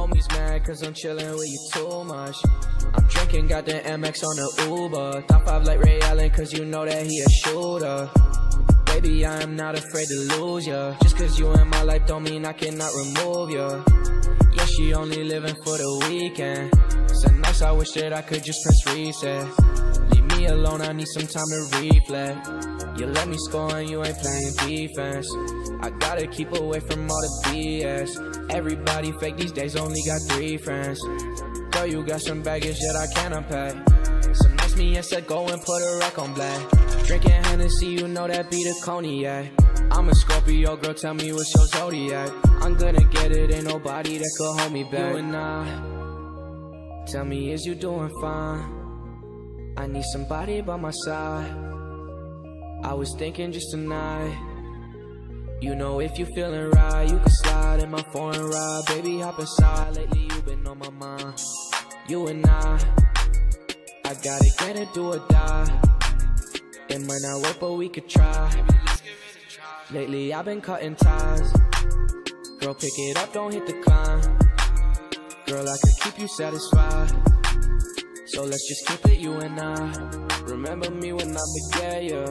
Homies mad cause I'm chillin' with you too much. I'm drinking, got the MX on the Uber. Top 5 like Ray Allen cause you know that he a shooter. Baby, I am not afraid to lose ya. Just cause you in my life don't mean I cannot remove ya. Yeah, she only living for the weekend. So nice, I wish that I could just press reset. Alone, I need some time to reflect. You let me score and you ain't playing defense. I gotta keep away from all the BS. Everybody fake these days, only got three friends. Girl, you got some baggage that I can't unpack. So nice me and said go and put a rack on black. Drinking Hennessy, you know that be the cognac. I'm a Scorpio, girl, tell me what's your zodiac. I'm gonna get it, ain't nobody that could hold me back. You and I, tell me, is you doing fine? I need somebody by my side. I was thinking just tonight. You know, if you feeling right, you can slide in my foreign ride. Baby, hop inside. Lately, you've been on my mind. You and I, I gotta get it, do or die. It might not work, but we could try. Lately, I've been cutting ties. Girl, pick it up, don't hit the climb. Girl, I could keep you satisfied. So let's just keep it you and I. Remember me when I began ya.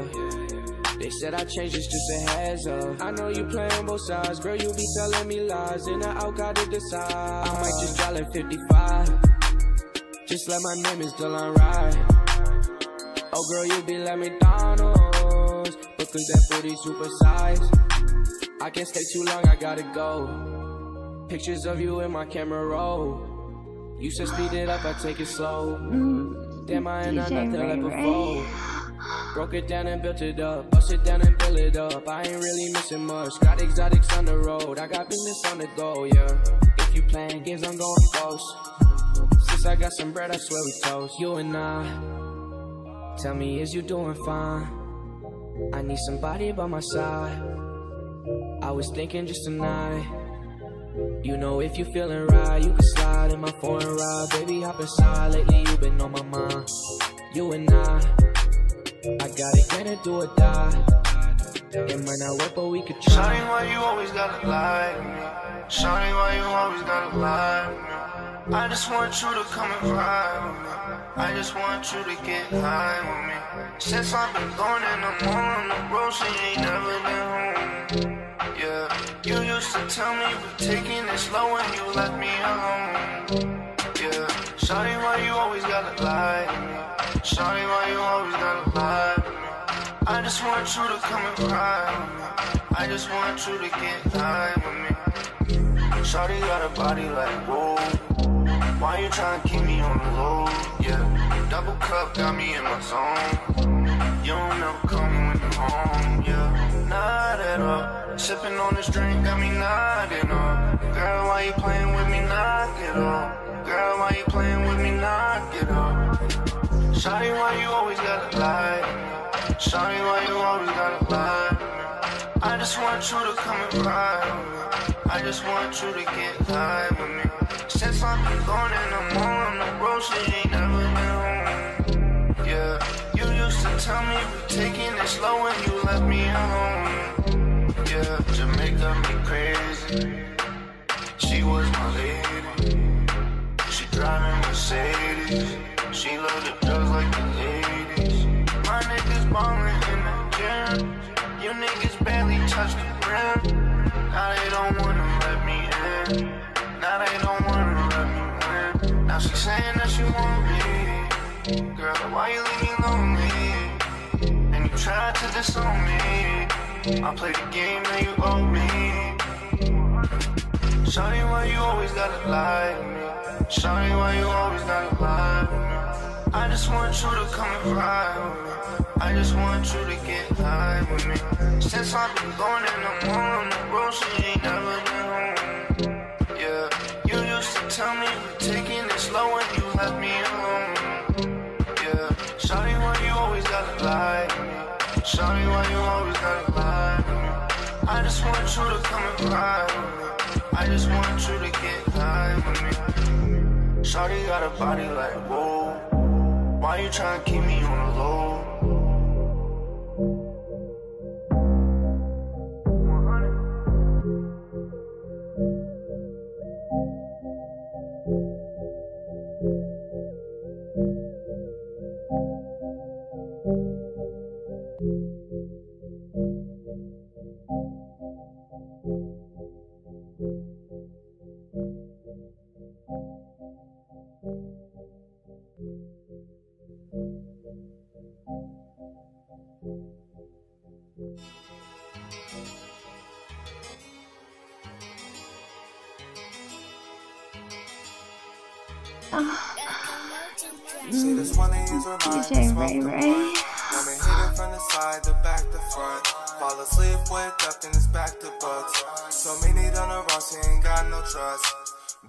They said I changed, it's just a heads up. I know you play on both sides, girl. You be telling me lies, and I out gotta decide. I might just drive like 55. Just like my name is Dylan Ride. Oh, girl, you be like McDonald's. Because that booty super size. I can't stay too long, I gotta go. Pictures of you in my camera roll. You said speed it up, I take it slow. Damn, I ain't not nothing like before. Broke it down and built it up. Bust it down and build it up. I ain't really missing much. Got exotics on the road. I got business on the go, yeah. If you playing games, I'm going close. Since I got some bread, I swear we toast. You and I. Tell me, is you doing fine? I need somebody by my side. I was thinking just tonight. You know if you feeling right, you can slide in my foreign ride. Baby, hop inside. Lately you been on my mind. You and I, I gotta get it, do or die. It might not work, but we could try. Shawty, why you always gotta lie to me? Shawty, why you always gotta lie to me? I just want you to come and ride with me. I just want you to get high with me. Since I've been going in the morning, the road, she ain't never been home. You used to tell me we're taking it slow and you left me alone. Yeah, Shawty, why you always gotta lie to me? Shawty, why you always gotta lie to me? I just want you to come and ride with me. I just want you to get high with me. Shawty got a body like whoa. Why you tryna keep me on the low? Yeah, double cup got me in my zone. You don't never come when you home. Yeah, not at all. Sipping on this drink got me nodding off. Girl, why you playing with me? Knock it off. Girl, why you playing with me? Knock it off. Shawty, why you always gotta lie? Shawty, why you always gotta lie? I just want you to come and ride with me. I just want you to get high with me. Since I've been going in the morning, the road, she ain't never been home. Yeah, you used to tell me we're taking it slow and you left me alone. Yeah, Jamaica me crazy. She was my lady. She driving Mercedes. She loved the drugs like the 80s. Girl, why you leave me lonely? And you tried to disown me. I play the game that you owe me. Shawty, why you always gotta lie to me? Shawty, why you always gotta lie to me? I just want you to come and ride with me. I just want you to get high with me. Since I've been going in the morning, the road, she ain't never been home. Yeah, you used to tell me we're taking it slow and you left me just want you to come and ride with me. I just want you to get high with me. Shawty got a body like whoa. Why you tryna keep me on the low? See this one DJ Ray Ray. Hit it from the side, the back, the front. Fall asleep, wake up, then it's back to bucks. So many done her wrong, she ain't got no trust.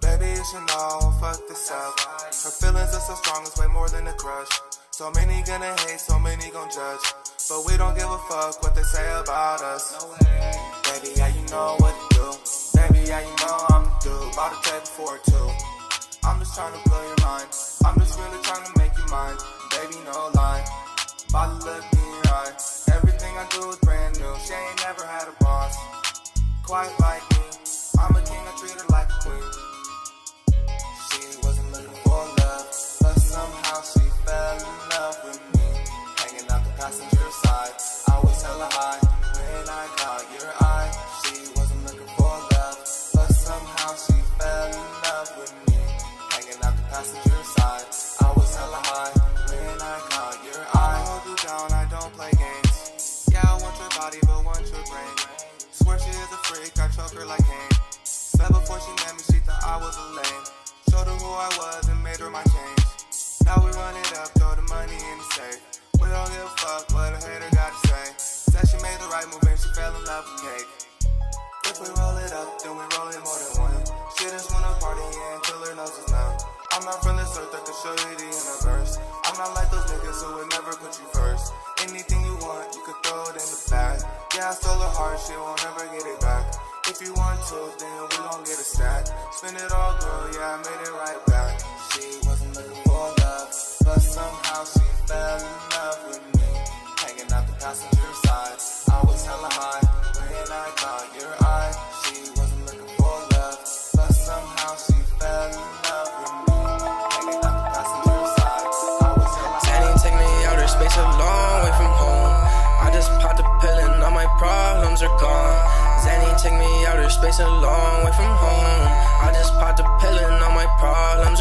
Baby, you should know, fuck this up. Her feelings are so strong, it's way more than a crush. So many gonna hate, so many gon' judge. But we don't give a fuck what they say about us. Baby, yeah, you know what to do. Baby, yeah, you know I'm the dude. About to take for. I'm just trying to blow your mind. I'm just really trying to make you mine. Baby, no lie. About to look in your eye. Everything I do is brand new. She ain't never had a boss. Quite like me. I don't play games. Yeah, I want your body, but want your brain. Swear she is a freak, I choke her like Kane. Said before she met me, she thought I was a lame. Showed her who I was and made her my change. Now we run it up, throw the money in the safe. We don't give a fuck what a hater got to say. Said she made the right move and she fell in love with cake. If we roll it up, then we roll it more than one. She just wanna party yeah, until her nose is numb. I'm not from this earth, I can show you the universe. Not like those niggas who would never put you first. Anything you want, you could throw it in the bag. Yeah, I stole her heart, she won't ever get it back. If you want to, then we gon' get a stack. Spend it all, girl, yeah, I made it right back. Outer a long way from home. I just popped a pill and all my problems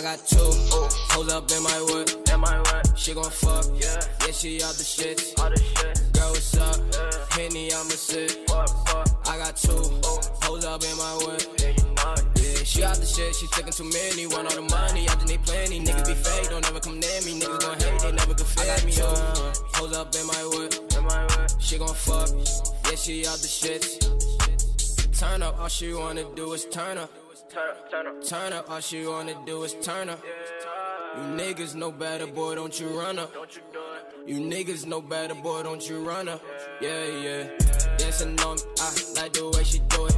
I got two hoes up in my whip. In my whip. She gon' fuck. Yeah. Yeah, she out the shits. All the shit. Girl, what's up? Yeah. Henny, I'ma sit. Fuck, fuck. I got two hoes up in my whip. Yeah, you know it. She out the shit. She taking too many. Want all the money. I just need plenty. Niggas be fake. Don't ever come near me. Niggas gon' hate. They never can fit me. Uh, up in my whip. In my whip. She gon' fuck. Yeah, she out the shits. Turn up, all she wanna do is turn up. Turn up, turn up. Turn up, all she wanna do is turn up. You niggas know better, boy, don't you run up. You niggas know better, boy, don't you run up. Yeah, yeah. Dancing on me, I like the way she do it.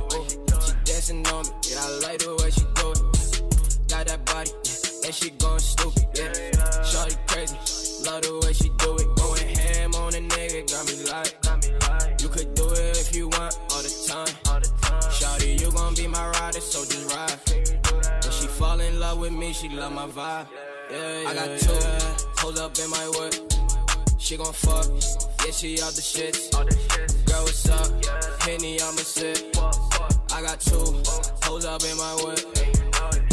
She dancing on me, yeah, I like the way she do it. Got that body, yeah, and she going stupid, yeah. Shorty crazy, love the way she do it. Going ham on a nigga, got me like. You could do it if you want, all the time. Shawty, you gon' be my rider, so just ride. If she fall in love with me, she love my vibe. Yeah, yeah, I got two hoes up in my whip. She gon' fuck, yeah, she out the shits. Girl, what's up? Henny, I'ma sip. I got two hoes up in my whip.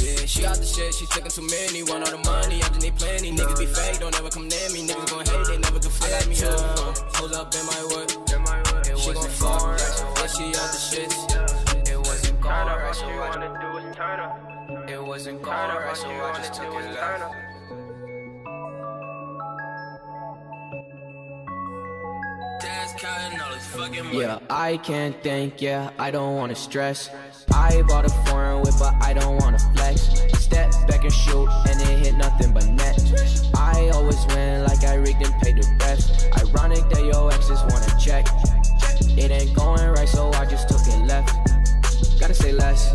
Yeah, she out the shit, she taking too many. Want all the money, I just need plenty. Niggas be fake, don't ever come near me. Niggas gon' hate, they never can feel me. Two hoes up in my whip. She gon' fuck, yeah, she out the shits. It wasn't gone, right, so I just It wasn't gone, right, so I just took it left. Yeah, I can't think, yeah, I don't wanna stress. I bought a foreign whip, but I don't wanna flex. Step back and shoot, and it hit nothing but net. I always win like I rigged and paid the rest. Ironic that your exes wanna check. It ain't going right, so I just took it left. Gotta say less,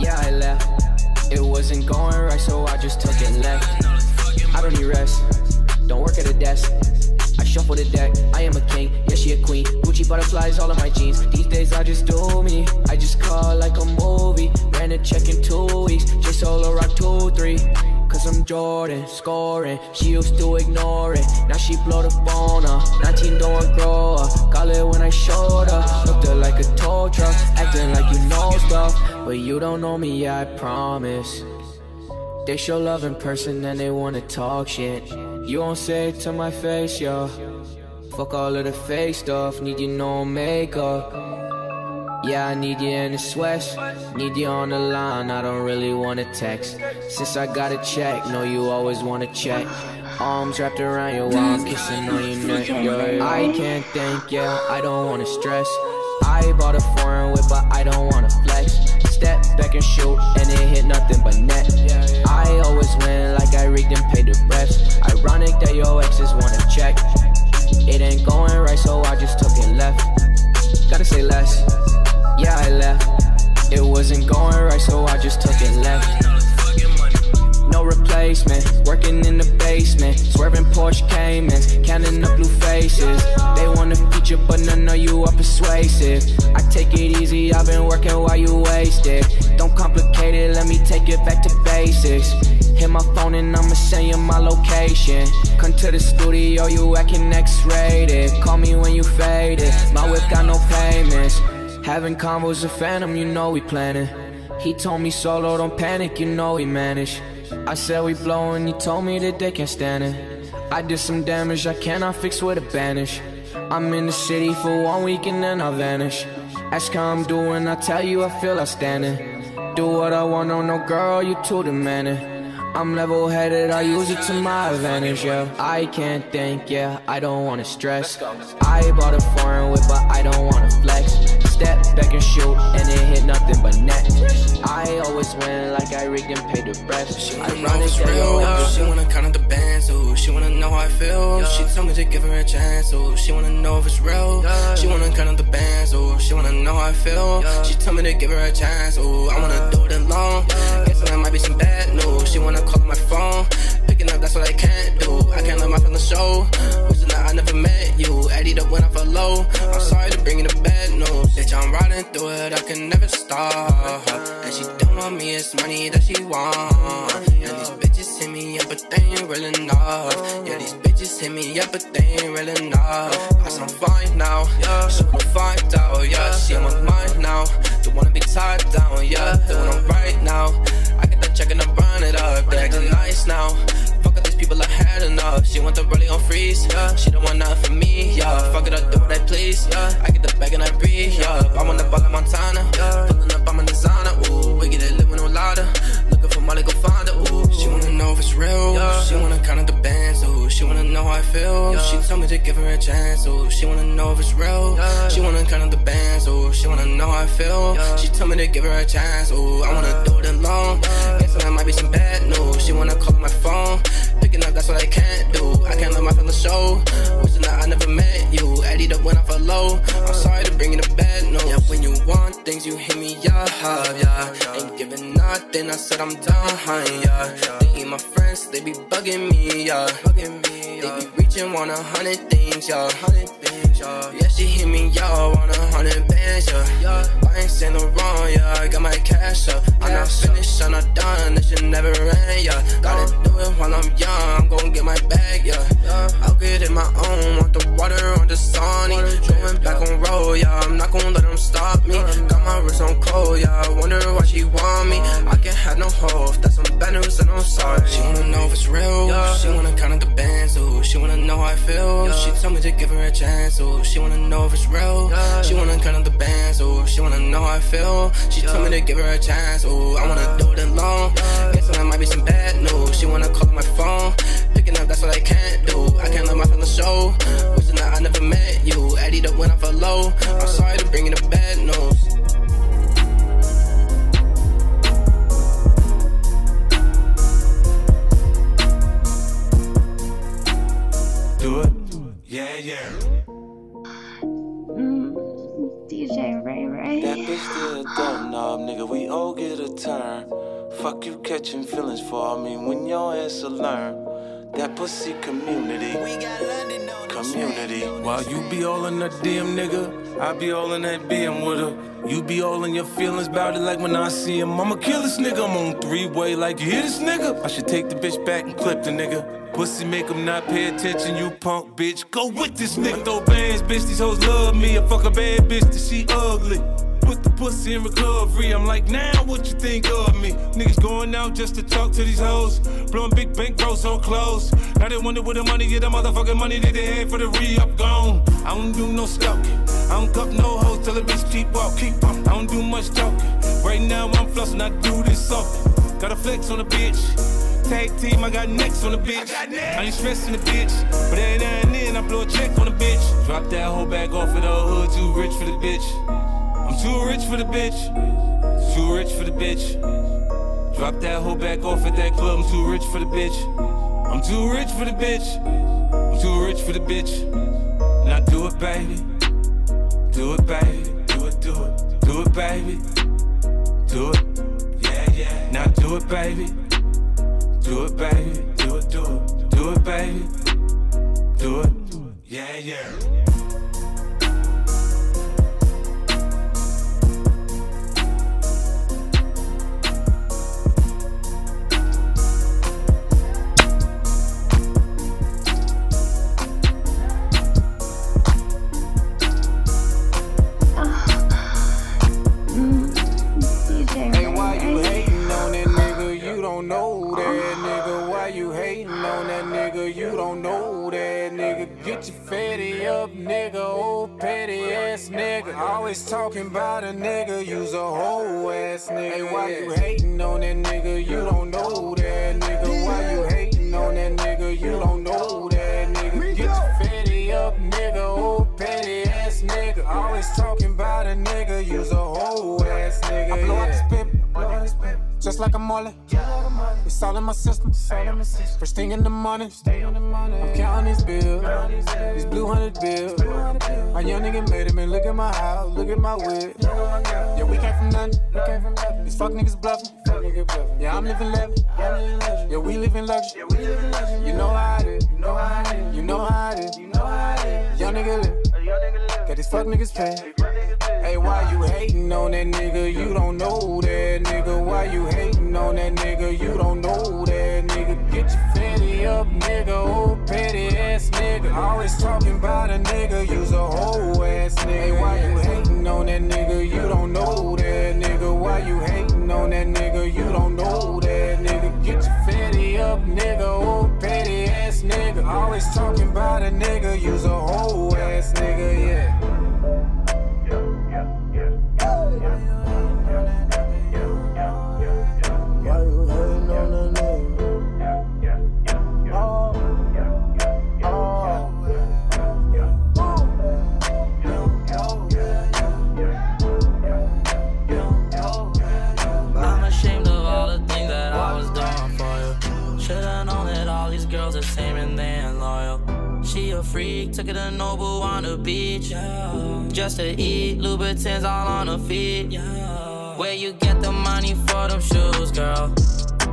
yeah, I left. It wasn't going right, so I just took it left. I don't need rest, don't work at a desk. I shuffle the deck, I am a king, yeah she a queen. Gucci butterflies all on my jeans. These days I just do me. I just call like a movie. Ran a check in two weeks. J Solo rock two, three Cause I'm Jordan, scoring She used to ignore it Now she blow the phone up 19 don't grow up Call it when I showed up Looked her like a tow truck Acting like you know stuff But you don't know me, I promise they show love in person and they wanna talk shit. You won't say it to my face, yo. Fuck all of the fake stuff, need you no makeup. Yeah, I need you in the sweats. Need you on the line, I don't really wanna text. Since I got a check, know you always wanna check. Arms wrapped around you while I'm kissing on your neck. I can't think, yeah, I don't wanna stress. I bought a foreign whip, but I don't wanna flex. Step back and shoot, and it hit nothing but net. I always win like I rigged and paid the rest. Ironic that your exes wanna check. It ain't going right, so I just took it left. Gotta say less, yeah, I left. It wasn't going right, so I just took it left no replacement. Working in the basement, swerving Porsche Caymans, counting up blue faces. They wanna feature, but none of you are persuasive. I take it easy, I've been working while you wasted. Don't complicate it, let me take it back to basics. Hit my phone and I'ma send you my location. Come to the studio, you acting X-rated. Call me when you faded. My whip got no payments. Having convos a phantom, you know we planning. He told me solo, don't panic, you know we managed. I said we blow and he told me that they can't stand it. I did some damage I cannot fix with a banish. I'm in the city for one week and then I vanish. Ask how I'm doing, I tell you I feel outstanding. Do what I want, no, no girl, you too demanding. I'm level headed, I use it to my advantage, yeah. I can't think, yeah, I don't wanna stress. I bought a foreign whip, but I don't wanna flex. Step back and shoot, and it hit nothing but net. I always win like I rigged and paid the rest. She wanna know it's real. She wanna count up the bands, ooh. She wanna know how I feel. She told me to give her a chance, ooh. She wanna know if it's real. She wanna count up the bands, ooh. She wanna know how I feel. She told me to give her a chance, ooh. I wanna do it alone. Guess there might be some bad news. She wanna call my phone. Up, that's what I can't do. I can't let my feelings show. Wishing that I never met you. Added up when I fell low. I'm sorry to bring you the bad news. Bitch, I'm riding through it, I can never stop. And she don't want me, it's money that she want. And these bitches hit me up, but they ain't real enough. Yeah, these bitches hit me up, but they ain't real enough. I am fine now, yeah. She wanna find out, yeah. She on my mind now. Don't wanna be tied down, yeah. Doing I'm right now. I get the check and I burn it up. They acting nice now. Fuck all these people, I had enough. She want the rollie on freeze, yeah. She don't want nothing for me, yeah. Fuck it, I do what I please, yeah. I get the bag and I breathe, yeah. I want the ball in Montana, yeah. Pulling up, I'm a designer, ooh. We get it lit with no louder. Looking for Molly, go find it, ooh. She wanna know if it's real, yeah. She wanna count up the bands, ooh. She wanna know how I feel. Yeah. She told me to give her a chance, ooh. She wanna know if it's real, yeah. She wanna count up the bands, ooh. She wanna know how I feel. Yeah. She told me to give her a chance, ooh. I wanna do it alone. Guess there might be some bad news. She wanna call my phone. Picking up, that's what I can't do. I can't let my feelings show. Wishing that I never met you. Added up when I fell low. I'm sorry to bring you the bad news. Yeah, when you want things, you hit me up, yeah. Ain't giving nothing, I said I'm done, yeah. They eat my friends, they be bugging me, yeah. They be reaching, want a hundred things, yeah. Hundred things, yeah. Yeah, she hit me, y'all, want a hundred bands, yeah. yeah. I ain't saying no wrong, yeah. I got my cash up. I'm not finished, I'm not done. This shit never end, yeah. Gotta uh. do it while I'm young. I'm gon' get my bag, yeah. I'll get it my own. Want the water on the sunny. Going back on road, yeah. I'm not gonna let them stop me. Uh. Got my wrist on cold, yeah. I wonder why she want me. Uh. I can't have no hope. That's some bad news and I'm sorry. She wanna know if it's real. Yeah. She wanna count up the bands, ooh. She wanna know how I feel. Yeah. She told me to give her a chance, ooh. She wanna know if it's real. Yeah. She wanna cut up the bands, ooh. She wanna know how I feel. She told me to give her a chance, ooh. I wanna do it alone. Guess that might be some bad news. She wanna call my phone. Picking up, that's what I can't do. I can't let my feelings show. Wishing that I never met you. Eddie the went off a low. I'm sorry to bring you the bad news. Nigga. We all get a turn. Fuck you catching feelings for. I mean, when your ass will learn. That pussy community. Community. While you be all in that damn nigga, I be all in that BM with her. You be all in your feelings about it like when I see him. I'ma kill this nigga. I'm on three way like you hear this nigga. I should take the bitch back and clip the nigga. Pussy make him not pay attention, you punk bitch. Go with this nigga. I throw bands, bitch. These hoes love me. I fuck a bad bitch that she ugly put the pussy in recovery. I'm like, now what you think of me? Niggas going out just to talk to these hoes. Blowing big bank bros on clothes. Now they wonder where the money get the motherfucking money that they had for the re-up gone. I don't do no stalking. I don't cup no hoes till the bitch keep walking. I don't do much talking. Right now I'm flossing, I do this often. Got a flex on the bitch. Tag team, I got necks on the bitch. I, I ain't stressing the bitch. But every now and then I blow a check on the bitch. Drop that whole bag off of the hood, too rich for the bitch. Too rich for the bitch. Too rich for the bitch. Drop that hoe back off at that club. I'm too rich for the bitch. I'm too rich for the bitch. I'm too rich for the bitch. Now do it, baby. Do it, baby. Do it, do it. Do it, baby. Do it. Yeah, yeah. Now do it, baby. Do it, baby. Do it, do it. Do it, baby. Do it. Yeah, yeah. Always talking about a nigga, you's a whole ass nigga. Hey, why you hating on that nigga? You don't know that nigga. Why you hating on that nigga? You don't know that nigga. Get your fatty up, nigga. Old petty ass nigga. Always talking about a nigga, you's a whole ass nigga. I Just like a mullet. It's all in my system. First thing in the morning. I'm counting these bills. These blue hundred bills. My young nigga made it, man. Look at my house. Look at my whip. Yeah, we came from nothing. These fuck niggas bluffing. Yeah, I'm living lavish. Yeah, we live in luxury. You know how it is. You know how it is. You know how it is. Young nigga live. Got these fuck niggas pay. Hey, why you hating on that nigga? You don't know that nigga. Why you hating on that nigga? You don't know that nigga. Get your fatty up, nigga. Old petty ass nigga. Always talking about a nigga. You's a whole ass nigga. Hey, why you hating on that nigga? You don't know that nigga. Why you hating on that nigga? You don't know that nigga. Get your fatty up, nigga. Old petty ass nigga. Always talking about a nigga. You's a whole ass nigga, yeah. Yeah. Freak. Took it to Noble on the beach. Just to eat, Louboutins all on her feet. Where you get the money for them shoes, girl?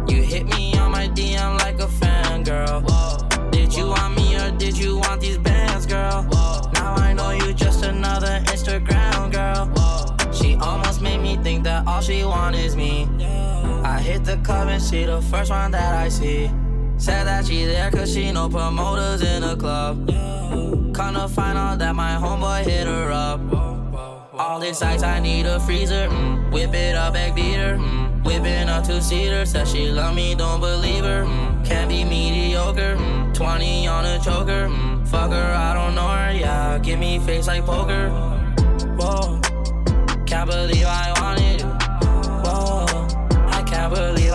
You hit me on my DM like a fan, girl. Whoa. Did you want me or did you want these bands, girl? Whoa. Now I know you just another Instagram girl. Whoa. She almost made me think that all she want is me. I hit the club and she the first one that I see. Said that she there cause she know promoters in the club. Come to find out that my homeboy hit her up. All this ice, I need a freezer. Mm. Whip it up, egg beater. Mm. Whipping a two seater. Said she love me, don't believe her. Mm. Can't be mediocre. Mm. 20 on a choker. Mm. Fuck her, I don't know her. Yeah, give me face like poker. Whoa, can't believe I wanted you. Whoa, I can't believe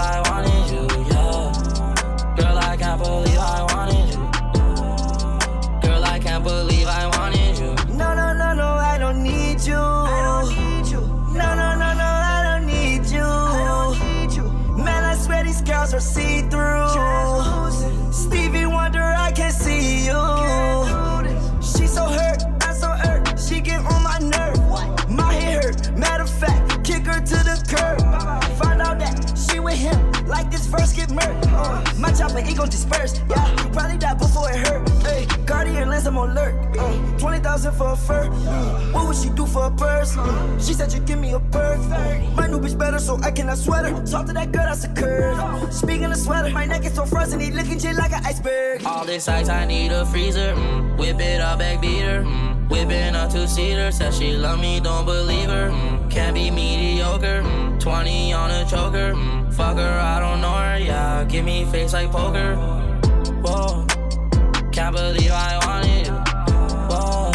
Verse get murked. Uh, my chopper, it gon' disperse. Yeah, you probably die before it hurt. Hey, Guardian lens, I'm on lurk. Uh, 20,000 for a fur. Mm, what would she do for a purse? Mm, she said you give me a perk. My new bitch better, so I cannot sweat her. Talk to that girl, that's a curve. Speaking of sweater, my neck is so frozen, he looking just like an iceberg. All this ice, I need a freezer. Mm. Whip it up, egg beater. Mm. Whipping a two seater. Said she love me, don't believe her. Mm. Can't be mediocre. Mm. 20 on a choker. Mm. Fuck her, I don't know her. Yeah, give me face like poker. Whoa, can't believe I wanted you. Whoa,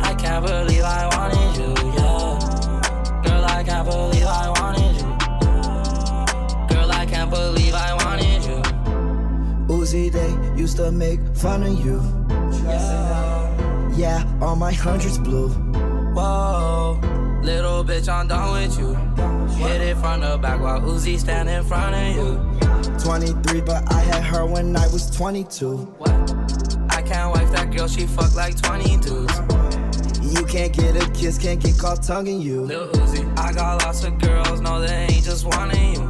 I can't believe I wanted you. Yeah, girl, I can't believe I wanted you. Girl, I can't believe I wanted you. Uzi, they used to make fun of you. Yeah, all my hundreds blue. Whoa, little bitch, I'm done with you. Hit it from the back while Uzi stand in front of you. 23, but I had her when I was 22. What? I can't wife that girl, she fuck like 22s. You can't get a kiss, can't get caught tonguing you. Lil Uzi, I got lots of girls, no, they ain't just of you.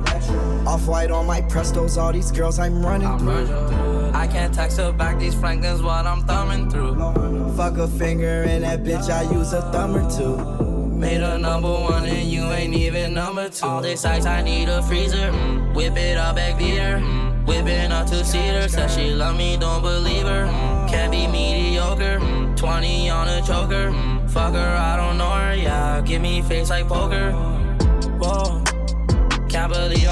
Off white on my prestos, all these girls I'm running I'm through. I can't text her back these Franklins what I'm thumbing through. Fuck a finger in that bitch, I use a thumb or two. Made a number one and you ain't even number two. All this ice, I need a freezer. Mm. Whip it up, back beater. Mm. Whipping a two seater. Said she love me, don't believe her. Mm. Can't be mediocre. Mm. 20 on a choker. Mm. Fuck her, I don't know her. Yeah, give me face like poker. Whoa, can't believe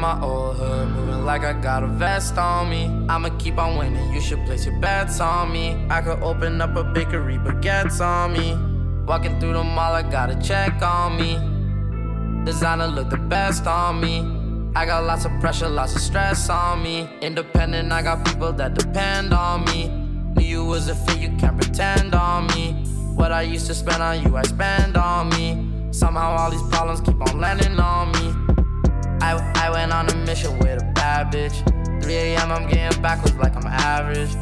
my old hood, moving like I got a vest on me. I'ma keep on winning, you should place your bets on me. I could open up a bakery, baguettes on me. Walking through the mall, I got a check on me. Designer look the best on me. I got lots of pressure, lots of stress on me. Independent, I got people that depend on me. Knew you was a fit, you can't pretend on me. What I used to spend on you, I spend on me. Somehow all these problems keep on landing on me. I, I went on a mission with a bad bitch. 3 a.m. I'm getting backwards like I'm average.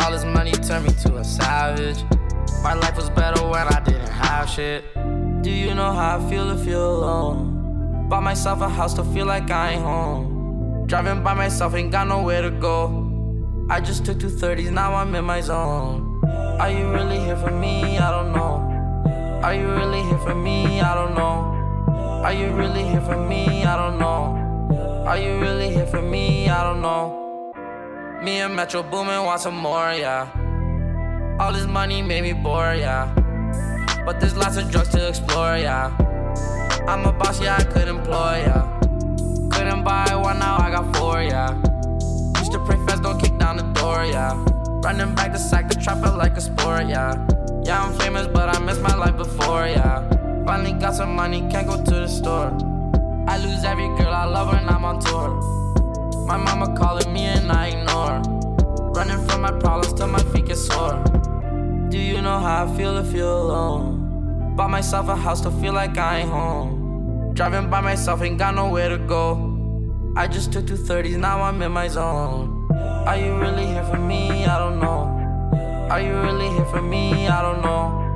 All this money turned me to a savage. My life was better when I didn't have shit. Do you know how I feel to feel alone? Bought myself a house to feel like I ain't home. Driving by myself, ain't got nowhere to go. I just took two 30s, now I'm in my zone. Are you really here for me? I don't know. Are you really here for me? I don't know. Are you really here for me? I don't know. Are you really here for me? I don't know. Me and Metro Boomin want some more, yeah. All this money made me bored, yeah. But there's lots of drugs to explore, yeah. I'm a boss, yeah, I could employ, yeah. Couldn't buy one, now I got four, yeah. Used to pray fast, don't kick down the door, yeah. Running back to sack, the trapper like a sport, yeah. Yeah, I'm famous, but I missed my life before, yeah. Finally got some money, can't go to the store. I lose every girl I love when I'm on tour. My mama calling me and I ignore. Running from my problems till my feet get sore. Do you know how I feel to feel alone? Bought myself a house to feel like I ain't home. Driving by myself, ain't got nowhere to go. I just took two 30s, now I'm in my zone. Are you really here for me? I don't know. Are you really here for me? I don't know.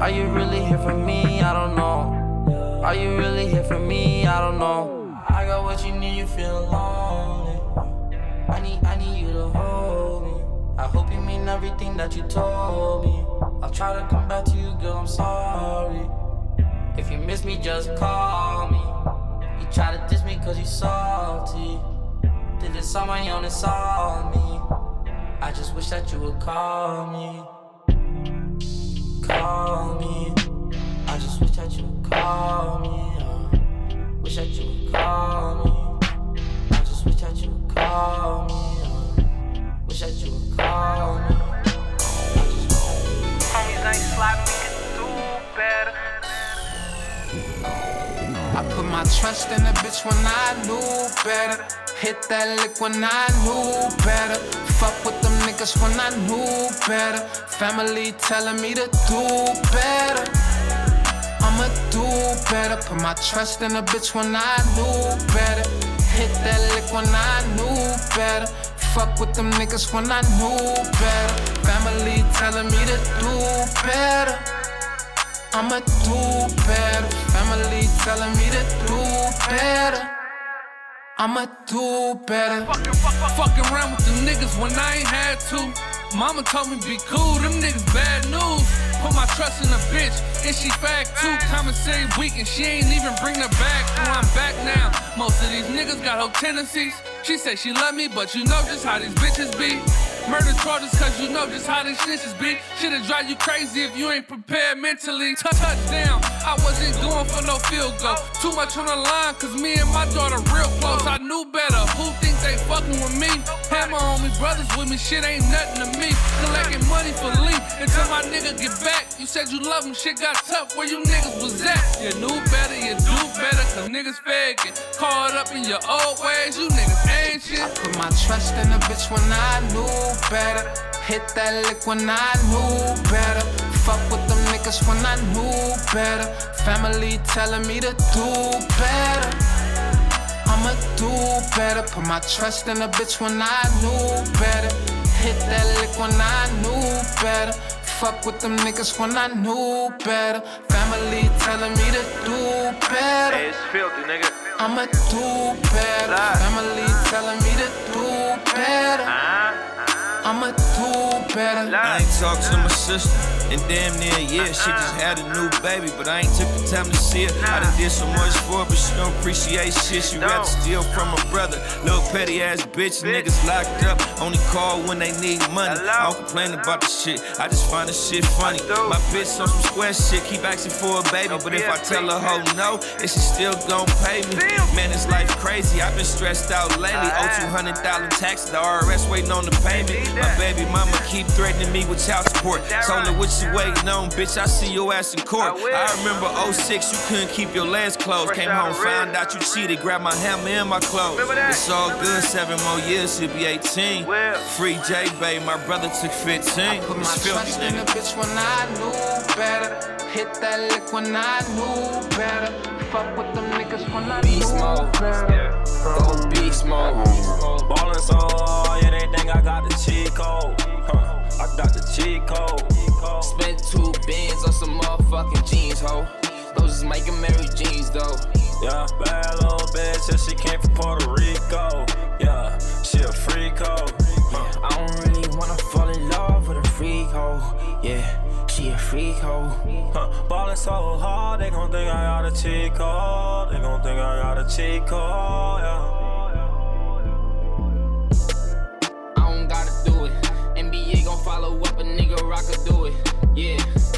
Are you really here for me? I don't know. Are you really here for me? I don't know. I got what you need, you feel lonely. I need, I need you to hold me. I hope you mean everything that you told me. I'll try to come back to you, girl, I'm sorry. If you miss me, just call me. You try to diss me cause you salty. Did it on my own, it's on me. I just wish that you would call me. Call me. I just wish that you would call me. uh, Wish that you would call me. I just wish that you would call me. uh, Wish that you would call me. Homies ain't sliding, we can do better. I put my trust in a bitch when I knew better. Hit that lick when I knew better. Fuck with them niggas when I knew better. Family telling me to do better. I'ma do better. Put my trust in a bitch when I knew better. Hit that lick when I knew better. Fuck with them niggas when I knew better. Family telling me to do better. I'ma do better. Family telling me to do better. I'ma do better. Fucking, fuck, fucking around with them niggas when I ain't had to. Mama told me be cool, them niggas bad news. Put my trust in a bitch, and she fag too. Common same week, and she ain't even bring her back. Oh, I'm back now. Most of these niggas got whole tendencies. She say she love me, but you know just how these bitches be. Murder charges, cause you know just how these snitches be. Shit'll drive you crazy if you ain't prepared mentally. Touchdown, I wasn't going for no field goal. Too much on the line, cause me and my daughter real close. I knew better. Who think they fucking with me? Had my homies, brothers with me, shit ain't nothing to me. Collecting money for Lee until my nigga get back. You said you love him, shit got tough. Where you niggas was at? You knew better, you do better, cause niggas faking. Caught up in your old ways, you niggas shit. I put my trust in a bitch when I knew better. Hit that lick when I knew better. Fuck with them niggas when I knew better. Family telling me to do better. I'ma do better. Put my trust in a bitch when I knew better. Hit that lick when I knew better. Fuck with them niggas when I knew better. Family telling me to do better. Hey, it's filthy, nigga. I'ma do better. Family telling me to do better. I'ma do better. I ain't talked to my sister in damn near a year. She just had a new baby, but I ain't took the time to see her. I done did so much for her, but she don't appreciate shit. She rather steal from her brother. Little petty ass bitch, niggas locked up. Only call when they need money. I don't complain about the shit. I just find the shit funny. My bitch on some square shit, keep asking for a baby. But if I tell her hoe no, then she still gon' pay me. Man, this life crazy. I've been stressed out lately. Owe $200 tax, the IRS waiting on the payment. My baby mama keep threatening me with child support. Told her what you waiting on, bitch. I see your ass in court. I remember 06, you couldn't keep your legs closed. Came home, found out you cheated, grabbed my hammer and my clothes. It's all good, seven more years, he'll be 18. Free J, babe, my brother took 15. Put my It's filthy, trust in a bitch when I knew better. Hit that lick when I knew better. Fuck with them niggas when I Beast mode. better. Go beast mode. Ballin' so hard, yeah, they think I got the cheat code. Huh, I got the cheat code. Spent two bins on some motherfucking jeans, ho. Those is Mike Amiri jeans, though. Yeah, bad little bitch, yeah, she came from Puerto Rico. Yeah, she a freak hoe. Huh. I don't really wanna fall in love with a freak hoe. Yeah, she a freak hoe. Huh, ballin' so hard, they gon' think I got a cheat code. They gon' think I got a cheat code, yeah. I don't gotta do it. NBA gon' follow up, a nigga rocker do it. Yeah.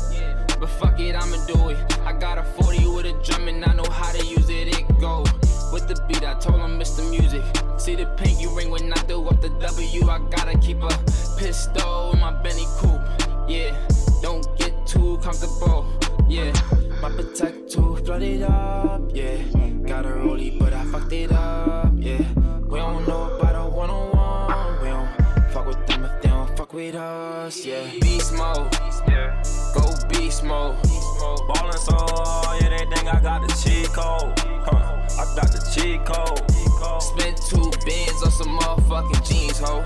Code. Huh, I got the cheat code. Spent two bins on some motherfucking jeans, ho.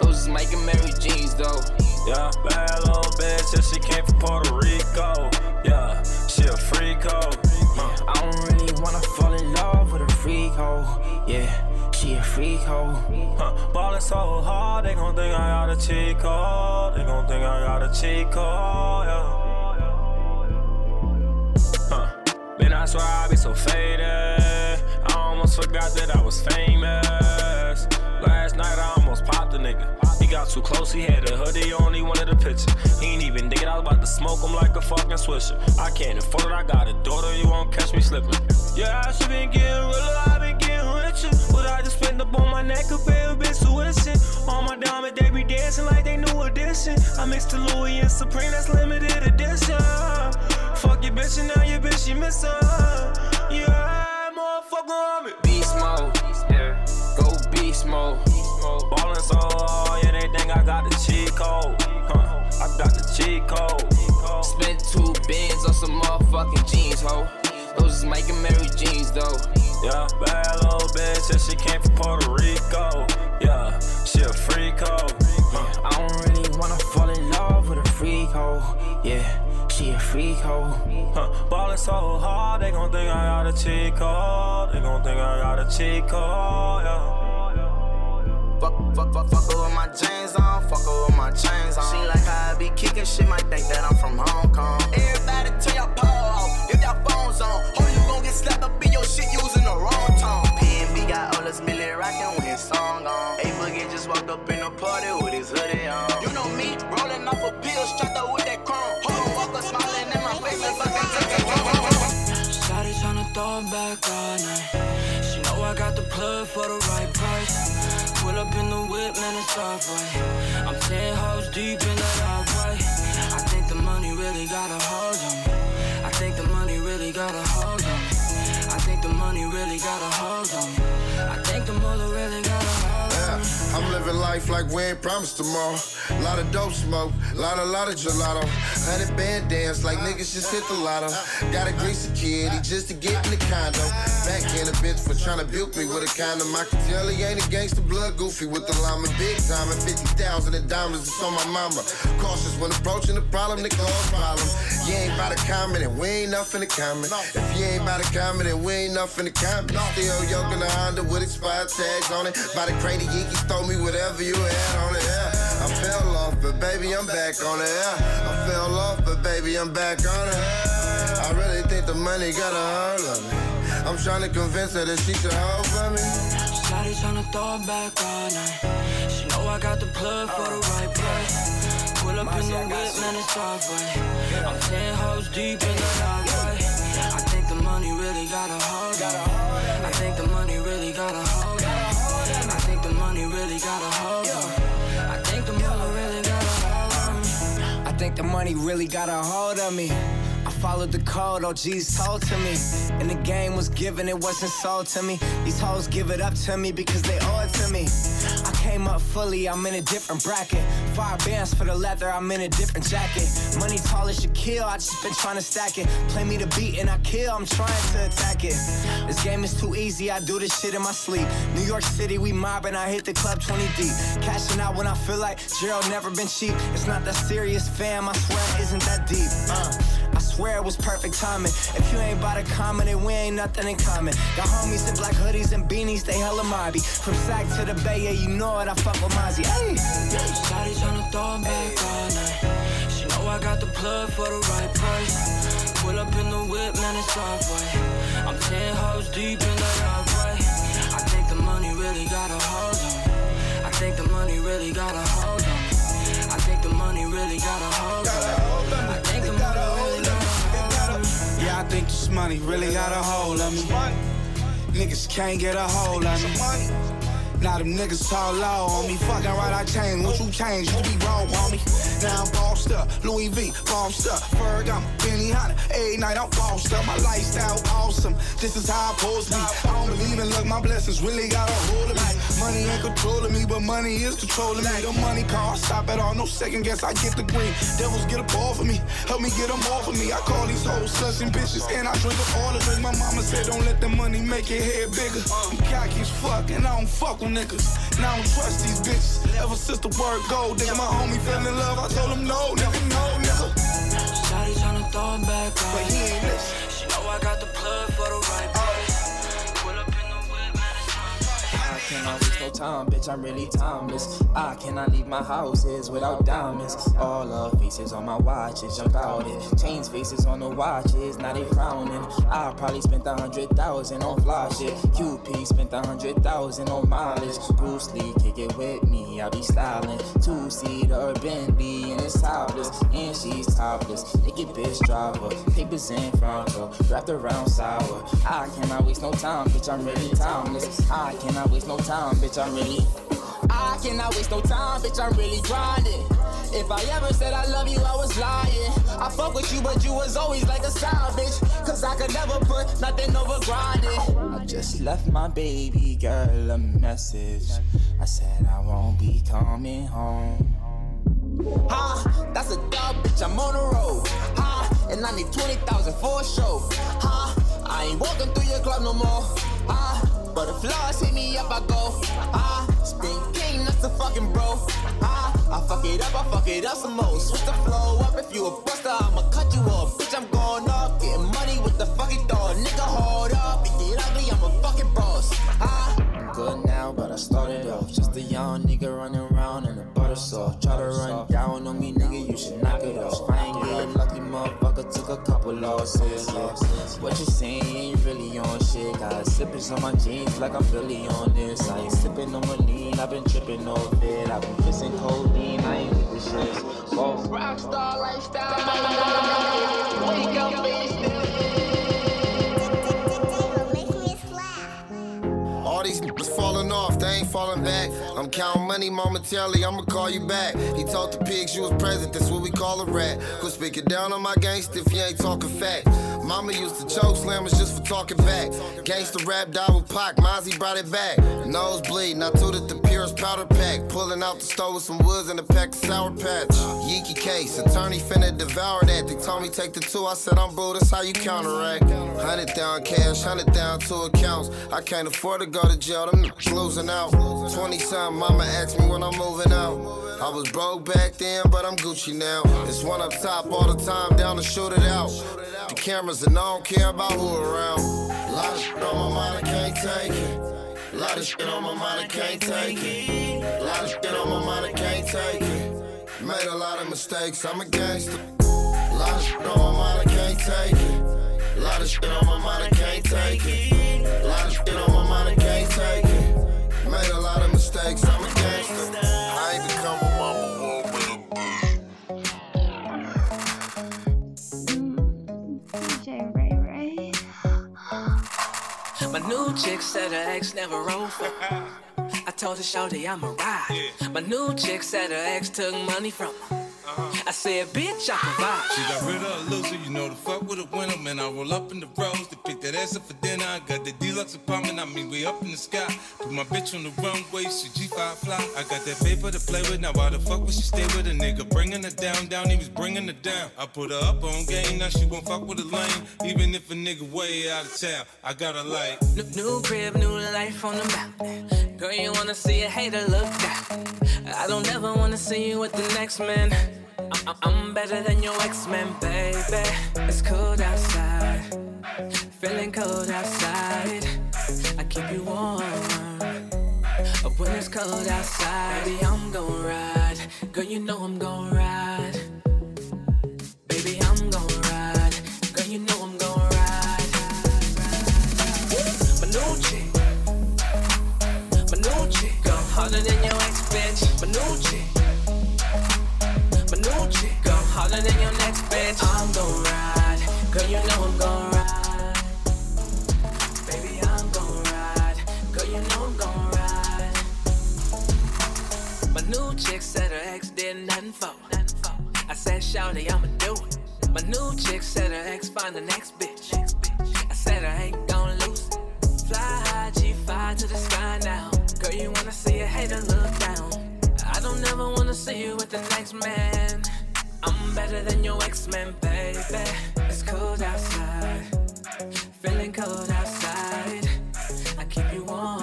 Those is Mike Amiri jeans, though. Yeah, bad little bitch, yeah, she came from Puerto Rico. Yeah, she a freak hoe. Huh. I don't really wanna fall in love with a freak hoe. Yeah, she a freak hoe. Huh. Ballin' so hard, they gon' think I got a cheat code. They gon' think I got a cheat code, yeah. Man, I swear I be so faded. I almost forgot that I was famous. Last night I almost popped a nigga. He got too close, he had a hoodie on, he wanted a picture. He ain't even thinking I was about to smoke him like a fucking swisher. I can't afford it, I got a daughter, you won't catch me slipping. Yeah, I should been getting realer, I been getting richer. But I just spend up on my neck, a pay a bitch tuition. All my diamond, they be dancing like they new edition. I mixed the Louis and Supreme, that's limited edition. Your bitch, and now your bitch, she missing. Yeah, motherfucker on me. Beast mode, yeah. Go beast mode. Ballin' so hard, yeah, they think I got the cheat code. Huh, I got the cheat code. Spent two bins on some motherfucking jeans, ho. Those is Mike Amiri jeans, though. Yeah, bad little bitch, yeah, she came from Puerto Rico. Yeah, she a freak hoe. Huh. I don't really wanna fall in love with a freak hoe. Yeah, she a freak hoe. Huh, ballin' so hard, they gon' think I got a cheat code. They gon' think I got a cheat code, yeah. Fuck, fuck, fuck, fuck her with my jeans on, fuck her with my chains on. She like how I be kicking shit, might think that I'm from Hong Kong. Everybody turn your power off, if your phone's on. Or you gon' get slapped up in your shit using the wrong tone. PNB got all this Millie rockin' with his song on. A Boogie just walked up in the party with his hoodie on. You know me, rollin' off a pill, strapped up with that chrome. Hold on, walker smiling in my face, and fucking Shawty tryna throw it back all night. She know I got the plug for the right price. Pull up in the whip, man, it's off. I'm ten hoes deep in the driveway. I think the money really got a hold on me. I think the money really got a hold on me. I think the money really got a hold on me. I think the mother really got a hold on me. I'm living life like we ain't promised tomorrow. Lot of dope smoke, lot, a lot of gelato. Hundred band dance like niggas just hit the lotto. Grease a kid, he just to get in the condo. Back in a bitch for trying to build me with a condom. I can tell he ain't a gangster, blood goofy with the llama. Big time and 50,000 in diamonds, it's on my mama. Cautious when approaching the problem, they cause problems. You ain't about to comment and we ain't nothing to comment. If you ain't about to comment and we ain't nothing to comment. Still yoking the Honda with expired tags on it. By the crazy Yankees, throw me whatever you had on it. Yeah. Fell off, but baby, I'm back on it. I fell off, but baby, I'm back on it. I really think the money got a hold of me. I'm trying to convince her that she should hold for me. Shawty tryna throw it back all night. She know I got the plug for the right price. Pull up in the whip, man, it's off right. I'm ten hoes deep in the driveway. I think the money really got a hold me. I think the money really got a hold me. I think the money really got a hold on think the money really got a hold of me. I followed the code, OGs told to me. And the game was given, it wasn't sold to me. These hoes give it up to me because they owe it to me. I came up fully, I'm in a different bracket. Fire bands for the leather, I'm in a different jacket. Money tall as Shaquille, I just been trying to stack it. Play me the beat and I kill, I'm trying to attack it. This game is too easy, I do this shit in my sleep. New York City, we mobbing, I hit the club 20 deep. Cashing out when I feel like Gerald never been cheap. It's not that serious, fam, I swear it isn't that deep. Uh. I swear it was perfect timing. If you ain't about to comment, then we ain't nothing in common. Got homies in black hoodies and beanies, they hella mobby. From Sac to the Bay, yeah, you know it, I fuck with Mozzy. Hey! Shawty tryna throw it back all night. She know I got the plug for the right price. Pull up in the whip, man, it's off right. I'm ten hoes deep in the driveway. I think the money really got a hold on. I think the money really got a hold on. I think the money really got a hold on think this money really got a hold on me. Niggas can't get a hold on me. Now them niggas talk low on me. Fucking right, I changed. What you changed? You be wrong on me. Now I'm bossed up. Louis V, bossed up. Ferragamo, Benihana. Every night I'm bossed up. My lifestyle awesome. This is how I'm supposed to be. I don't believe in luck. My blessings really got a hold of me. Money ain't controlling me, but money is controlling me. The money car, stop at all, no second guess, I get the green. Devils get a ball for me, help me get them off of me. I call these hoes sluts and bitches, and I drink up all the drink. My mama said, don't let the money make your head bigger. I'm cocky as fuck, and I don't fuck with niggas. Now I don't trust these bitches. Ever since the word go, nigga, my homie fell in love, I told him no, nigga, no, nigga. Shawty tryna throw it back But he ain't listen. She know I got the plug for the right cannot waste no time, bitch, I'm really timeless. I cannot leave my houses without diamonds. All the faces on my watches jump out it. Chains faces on the watches, now they frowning. I probably spent a hundred thousand on fly shit. QP spent a hundred thousand on mileage. Bruce Lee, kick it with me, I be styling. Two seater Bentley and it's topless, and she's topless. Naked bitch driver, papers in front of, wrapped around sour. I cannot waste no time, bitch, I'm really timeless. I cannot waste no time, bitch, I'm really. I cannot waste no time, bitch, I'm really grinding. If I ever said I love you, I was lying. I fuck with you, but you was always like a side bitch. Cause I could never put nothing over grinding. I just left my baby girl a message. I said I won't be coming home. Huh? That's a dog, bitch, I'm on the road. Huh? And I need 20,000 for a show. Huh? I ain't walking through your club no more. Huh? But the flaws hit me up, I go. Huh? Spin king, that's a fucking bro. Huh? Ah, I fuck it up, I fuck it up some more. Switch the flow sippers on my jeans like I'm really on this. I ain't sipping on my lean, I've been tripping off it. I've been kissing codeine, I ain't with the shit. Whoa. Rockstar lifestyle, wake up, bitch. All these niggas falling off, they ain't falling back. I'm counting money momentarily, I'ma call you back. He told the pigs you was present, that's what we call a rat. Quit speaking down on my gangster if you ain't talking fact. Mama used to choke slammers just for talking back. Gangsta rap died with Pac, Mozzy brought it back. Nose bleeding, I tooted the purest powder pack. Pulling out the stove with some woods and a pack of sour patch. Yeeky case, attorney finna devour that. They told me take the two, I said I'm boo, that's how you counteract. Hundred down cash, hundred down two accounts. I can't afford to go to jail, them niggas losing out. 20 something, mama asked me when I'm moving out. I was broke back then, but I'm Gucci now. It's one up top all the time, down to shoot it out. The cameras and I don't care about who around. A lot of shit on my mind, I can't take it. A lot of shit on my mind, I can't take it. A lot of shit on my mind, I can't take it. Made a lot of mistakes, I'm a gangster. A lot of shit on my mind, I can't take it. A lot of shit on my mind, I can't take it. A lot of shit on my mind, I can't My new chick said her ex never rolled for her. I told her, Shorty, I'm a ride. My new chick said her ex took money from her. I said, bitch, I provide. She got rid of a loser, you know the fuck with a winner, man. I roll up in the rose, to pick that ass up for dinner. I got the deluxe apartment, I mean, way up in the sky. Put my bitch on the runway, she G5 fly. I got that paper to play with, now why the fuck would she stay with a nigga? Bringing her down, down, he was bringing her down. I put her up on game, now she won't fuck with a lane. Even if a nigga way out of town, I got her like. New, new crib, new life on the mountain. Girl, you wanna see a hater look down. I don't ever wanna see you with the next man. I'm better than your ex-man, baby. It's cold outside, feeling cold outside. I keep you warm. But when it's cold outside, baby, I'm gon' ride. Girl, you know I'm gon' ride. Baby, I'm gon' ride. Girl, you know I'm gon' ride. New chick, go harder than your ex bitch. My harder than your next bitch. I'm gon' ride, girl, you know I'm gon' ride. Baby, I'm gon' ride, girl, you know I'm gon' ride. My new chick said her ex did nothing for. I said, Shawty, I'ma do it. My new chick said her ex find the next bitch. I said I ain't gon' lose. Fly high, G5 to the sky now. Girl, you wanna see a hater look down. I don't ever wanna see you with the next man. I'm better than your X-Men, baby. It's cold outside, feeling cold outside. I keep you warm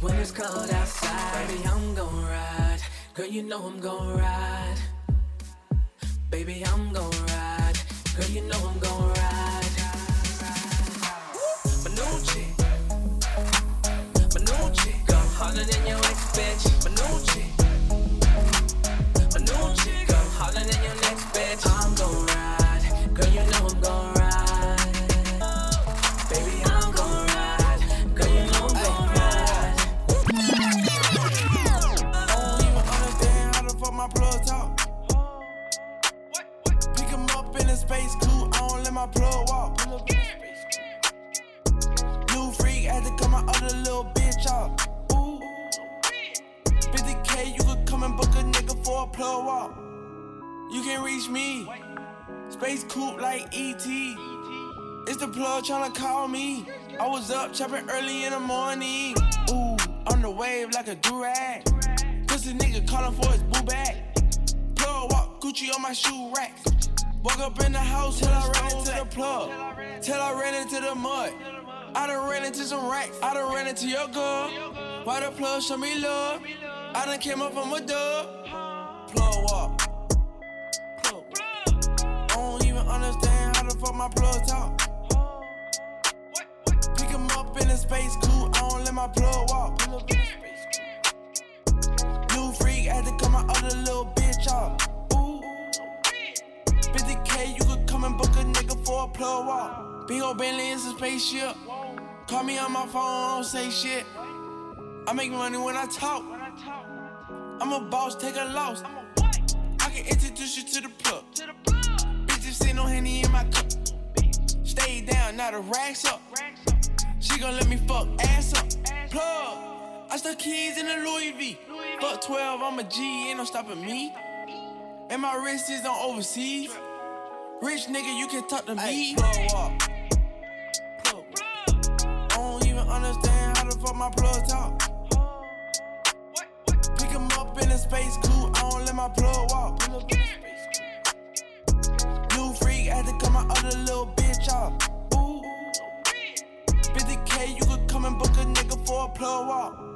when it's cold outside. Baby, I'm gon' ride. Girl, you know I'm gon' ride. Baby, I'm gon' ride. Girl, you know I'm gon' ride. Manucci. Manucci. Go harder than your ex bitch. Manucci. Up chopping early in the morning. Ooh, on the wave like a durag. Pussy nigga calling for his boo bag. Plug walk, Gucci on my shoe rack. Walk up in the house till I ran into the plug. Till I ran into the mud. I done ran into some racks. I done ran into your girl. Why the plug show me love? I done came up from a dub. Plug walk. Plug. I don't even understand how the fuck my plug talk. In space. I don't let my plug walk. New freak had to cut my other little bitch off. Ooh. 50k, you could come and book a nigga for a plug walk. Big ol' Bentley is a spaceship. Call me on my phone, don't say shit. I make money when I talk. I'm a boss, take a loss. I can introduce you to the plug. Bitches sitting on Henny in my cup. Stay down, now the racks up. She gon' let me fuck ass up. Plug. I stuck keys in the Louis V. Fuck 12, I'm a G, ain't no stopping me. And my wrist is on overseas. Rich nigga, you can talk to me. Plug up. I don't even understand how the fuck my plug talk. Pick him up in a space coupe, I don't let my plug walk. New freak had to cut my other little bitch off. For a plug walk.